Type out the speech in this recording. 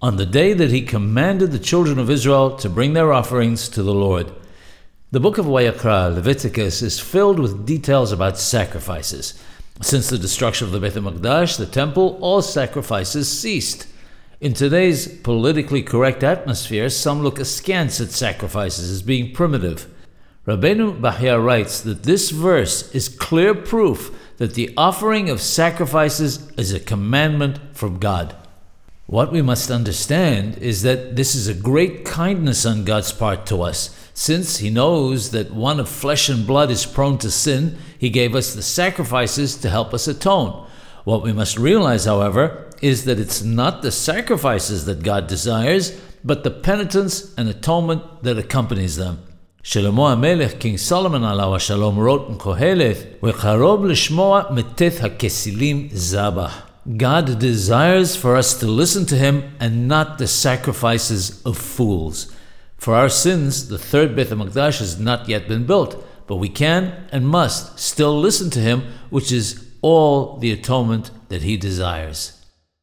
On the day that he commanded the children of Israel to bring their offerings to the Lord. The book of Wayakra, Leviticus, is filled with details about sacrifices. Since the destruction of the Beit HaMikdash, the temple, all sacrifices ceased. In today's politically correct atmosphere, some look askance at sacrifices as being primitive. Rabbeinu Bahia writes that this verse is clear proof that the offering of sacrifices is a commandment from God. What we must understand is that this is a great kindness on God's part to us. Since He knows that one of flesh and blood is prone to sin, He gave us the sacrifices to help us atone. What we must realize, however, is that it's not the sacrifices that God desires, but the penitence and atonement that accompanies them. שלמה המלך, King Solomon עליו השלום, wrote in וקרוב לשמוע מתת הכסילים זבח. God desires for us to listen to him and not the sacrifices of fools. For our sins, the third Beit HaMikdash has not yet been built, but we can and must still listen to him, which is all the atonement that he desires.